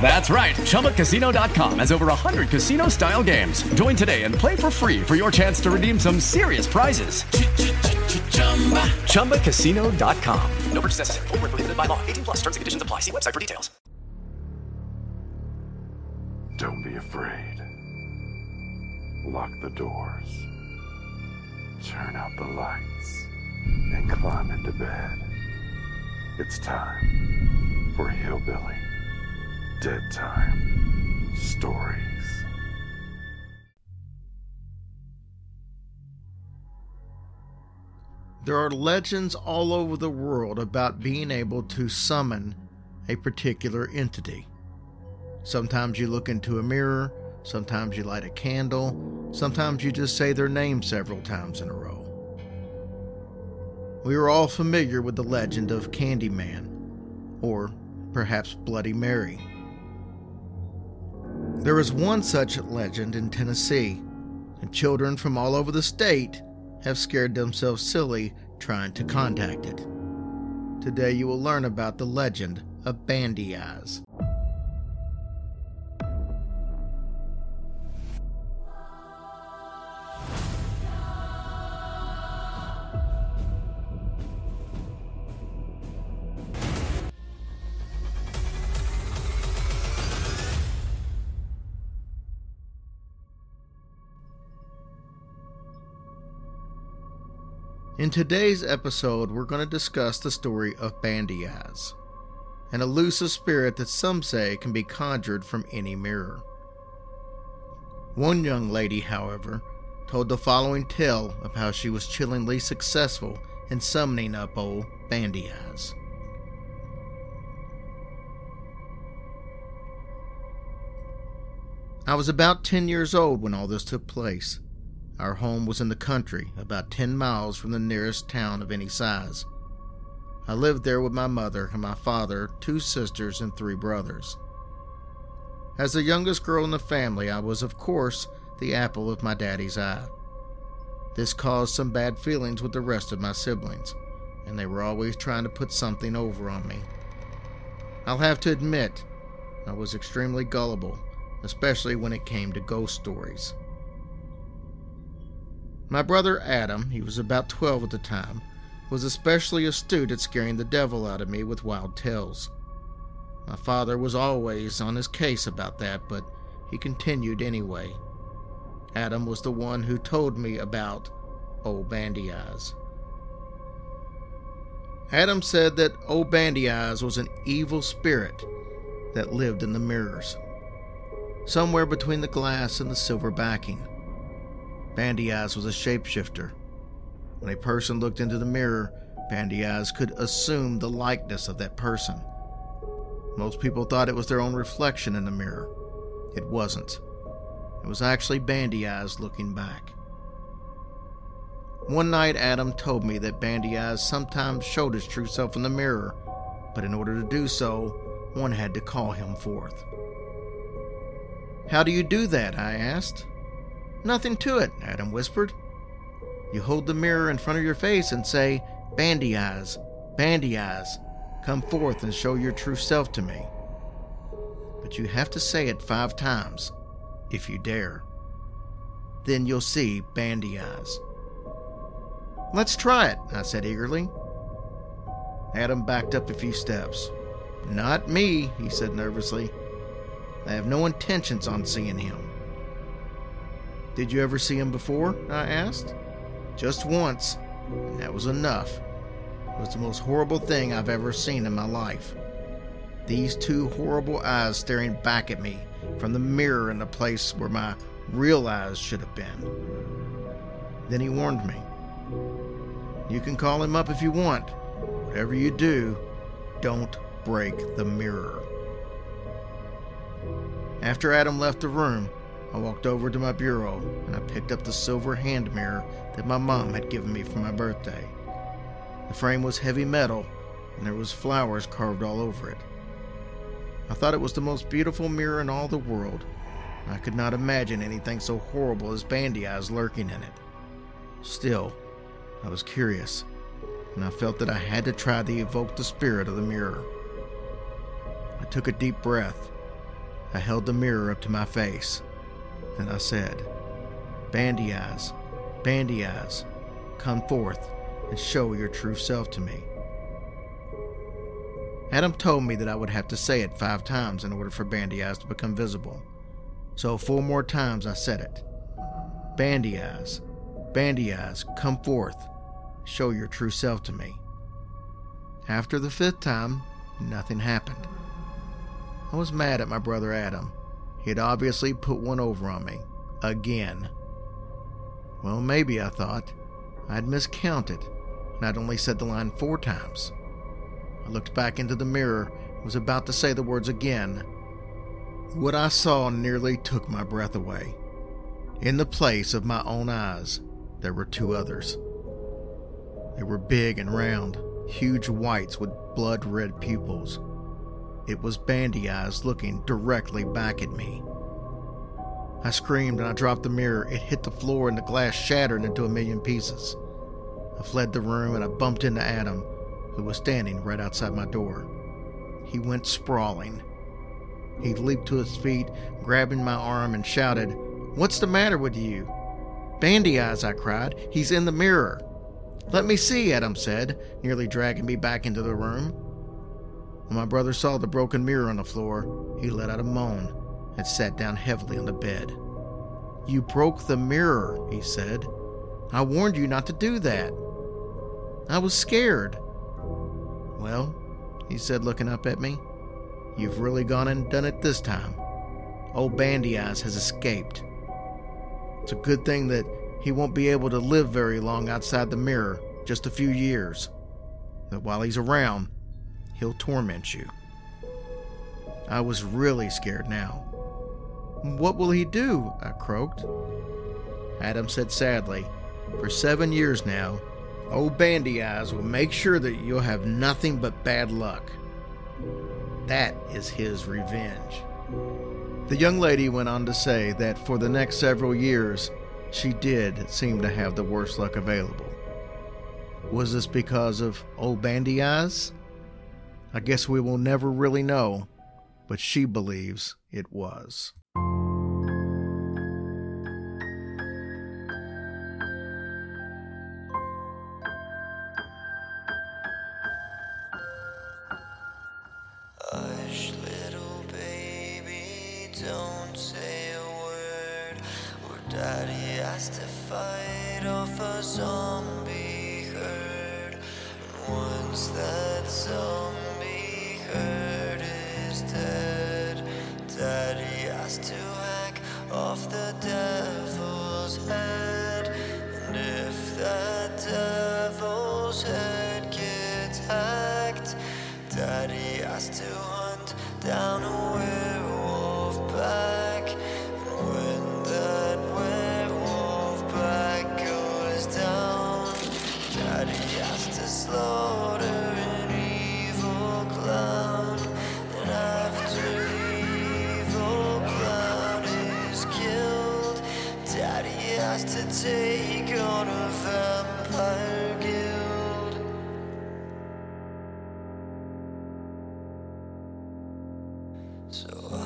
That's right. ChumbaCasino.com has over 100 casino style games. Join today and play for free for your chance to redeem some serious prizes. Chumba. ChumbaCasino.com. No purchase necessary. Full prohibited by law. 18 plus terms and conditions apply. See website for details. Don't be afraid. Lock the doors. Turn out the lights. And climb into bed. It's time for Hillbilly Dead Time Stories. There are legends all over the world about being able to summon a particular entity. Sometimes you look into a mirror, sometimes you light a candle, sometimes you just say their name several times in a row. We are all familiar with the legend of Candyman, or perhaps Bloody Mary. There is one such legend in Tennessee, and children from all over the state have scared themselves silly trying to contact it. Today you will learn about the legend of Bandy Eyes. In today's episode, we're going to discuss the story of Eyes, an elusive spirit that some say can be conjured from any mirror. One young lady, however, told the following tale of how she was chillingly successful in summoning up old Eyes. I was about 10 years old when all this took place. Our home was in the country, about 10 miles from the nearest town of any size. I lived there with my mother and my father, two sisters, and three brothers. As the youngest girl in the family, I was, of course, the apple of my daddy's eye. This caused some bad feelings with the rest of my siblings, and they were always trying to put something over on me. I'll have to admit, I was extremely gullible, especially when it came to ghost stories. My brother Adam, he was about 12 at the time, was especially astute at scaring the devil out of me with wild tales. My father was always on his case about that, but he continued anyway. Adam was the one who told me about Old Bandy Eyes. Adam said that Old Bandy Eyes was an evil spirit that lived in the mirrors, somewhere between the glass and the silver backing. Bandy Eyes was a shapeshifter. When a person looked into the mirror, Bandy Eyes could assume the likeness of that person. Most people thought it was their own reflection in the mirror. It wasn't. It was actually Bandy Eyes looking back. One night, Adam told me that Bandy Eyes sometimes showed his true self in the mirror, but in order to do so, one had to call him forth. How do you do that? I asked. Nothing to it, Adam whispered. You hold the mirror in front of your face and say, Bandy eyes, bandy eyes, Come forth and show your true self to me. But you have to say it five times, if you dare. Then you'll see Bandy Eyes. Let's try it, I said eagerly. Adam backed up a few steps. Not me, he said nervously. I have no intentions on seeing him. Did you ever see him before? I asked. Just once, and that was enough. It was the most horrible thing I've ever seen in my life. These two horrible eyes staring back at me from the mirror in the place where my real eyes should have been. Then he warned me. You can call him up if you want. Whatever you do, don't break the mirror. After Adam left the room, I walked over to my bureau and I picked up the silver hand mirror that my mom had given me for my birthday. The frame was heavy metal and there was flowers carved all over it. I thought it was the most beautiful mirror in all the world. I could not imagine anything so horrible as bandy eyes lurking in it. Still, I was curious, and I felt that I had to try to evoke the spirit of the mirror. I took a deep breath. I held the mirror up to my face. Then I said, Bandy Eyes, Bandy Eyes, come forth and show your true self to me. Adam told me that I would have to say it five times in order for Bandy Eyes to become visible. So four more times I said it. Bandy Eyes, Bandy Eyes, come forth, show your true self to me. After the fifth time, nothing happened. I was mad at my brother Adam. He had obviously put one over on me. Again. Well, maybe, I thought. I'd miscounted, and I'd only said the line four times. I looked back into the mirror and was about to say the words again. What I saw nearly took my breath away. In the place of my own eyes, there were two others. They were big and round, huge whites with blood red pupils. It was Bandy Eyes looking directly back at me. I screamed and I dropped the mirror. It hit the floor and the glass shattered into a million pieces. I fled the room and I bumped into Adam, who was standing right outside my door. He went sprawling. He leaped to his feet, grabbing my arm, and shouted, What's the matter with you? Bandy Eyes, I cried. He's in the mirror. Let me see, Adam said, nearly dragging me back into the room. When my brother saw the broken mirror on the floor, he let out a moan and sat down heavily on the bed. You broke the mirror, he said. I warned you not to do that. I was scared. Well, he said, looking up at me, you've really gone and done it this time. Old Bandy Eyes has escaped. It's a good thing that he won't be able to live very long outside the mirror, just a few years. But while he's around, he'll torment you. I was really scared now. What will he do? I croaked. Adam said sadly, For seven years now, old Bandy Eyes will make sure that you'll have nothing but bad luck. That is his revenge. The young lady went on to say that for the next several years, she did seem to have the worst luck available. Was this because of old Bandy Eyes? I guess we will never really know, but she believes it was. Zombie herd. Once is daddy has to hack off the devil's So uh,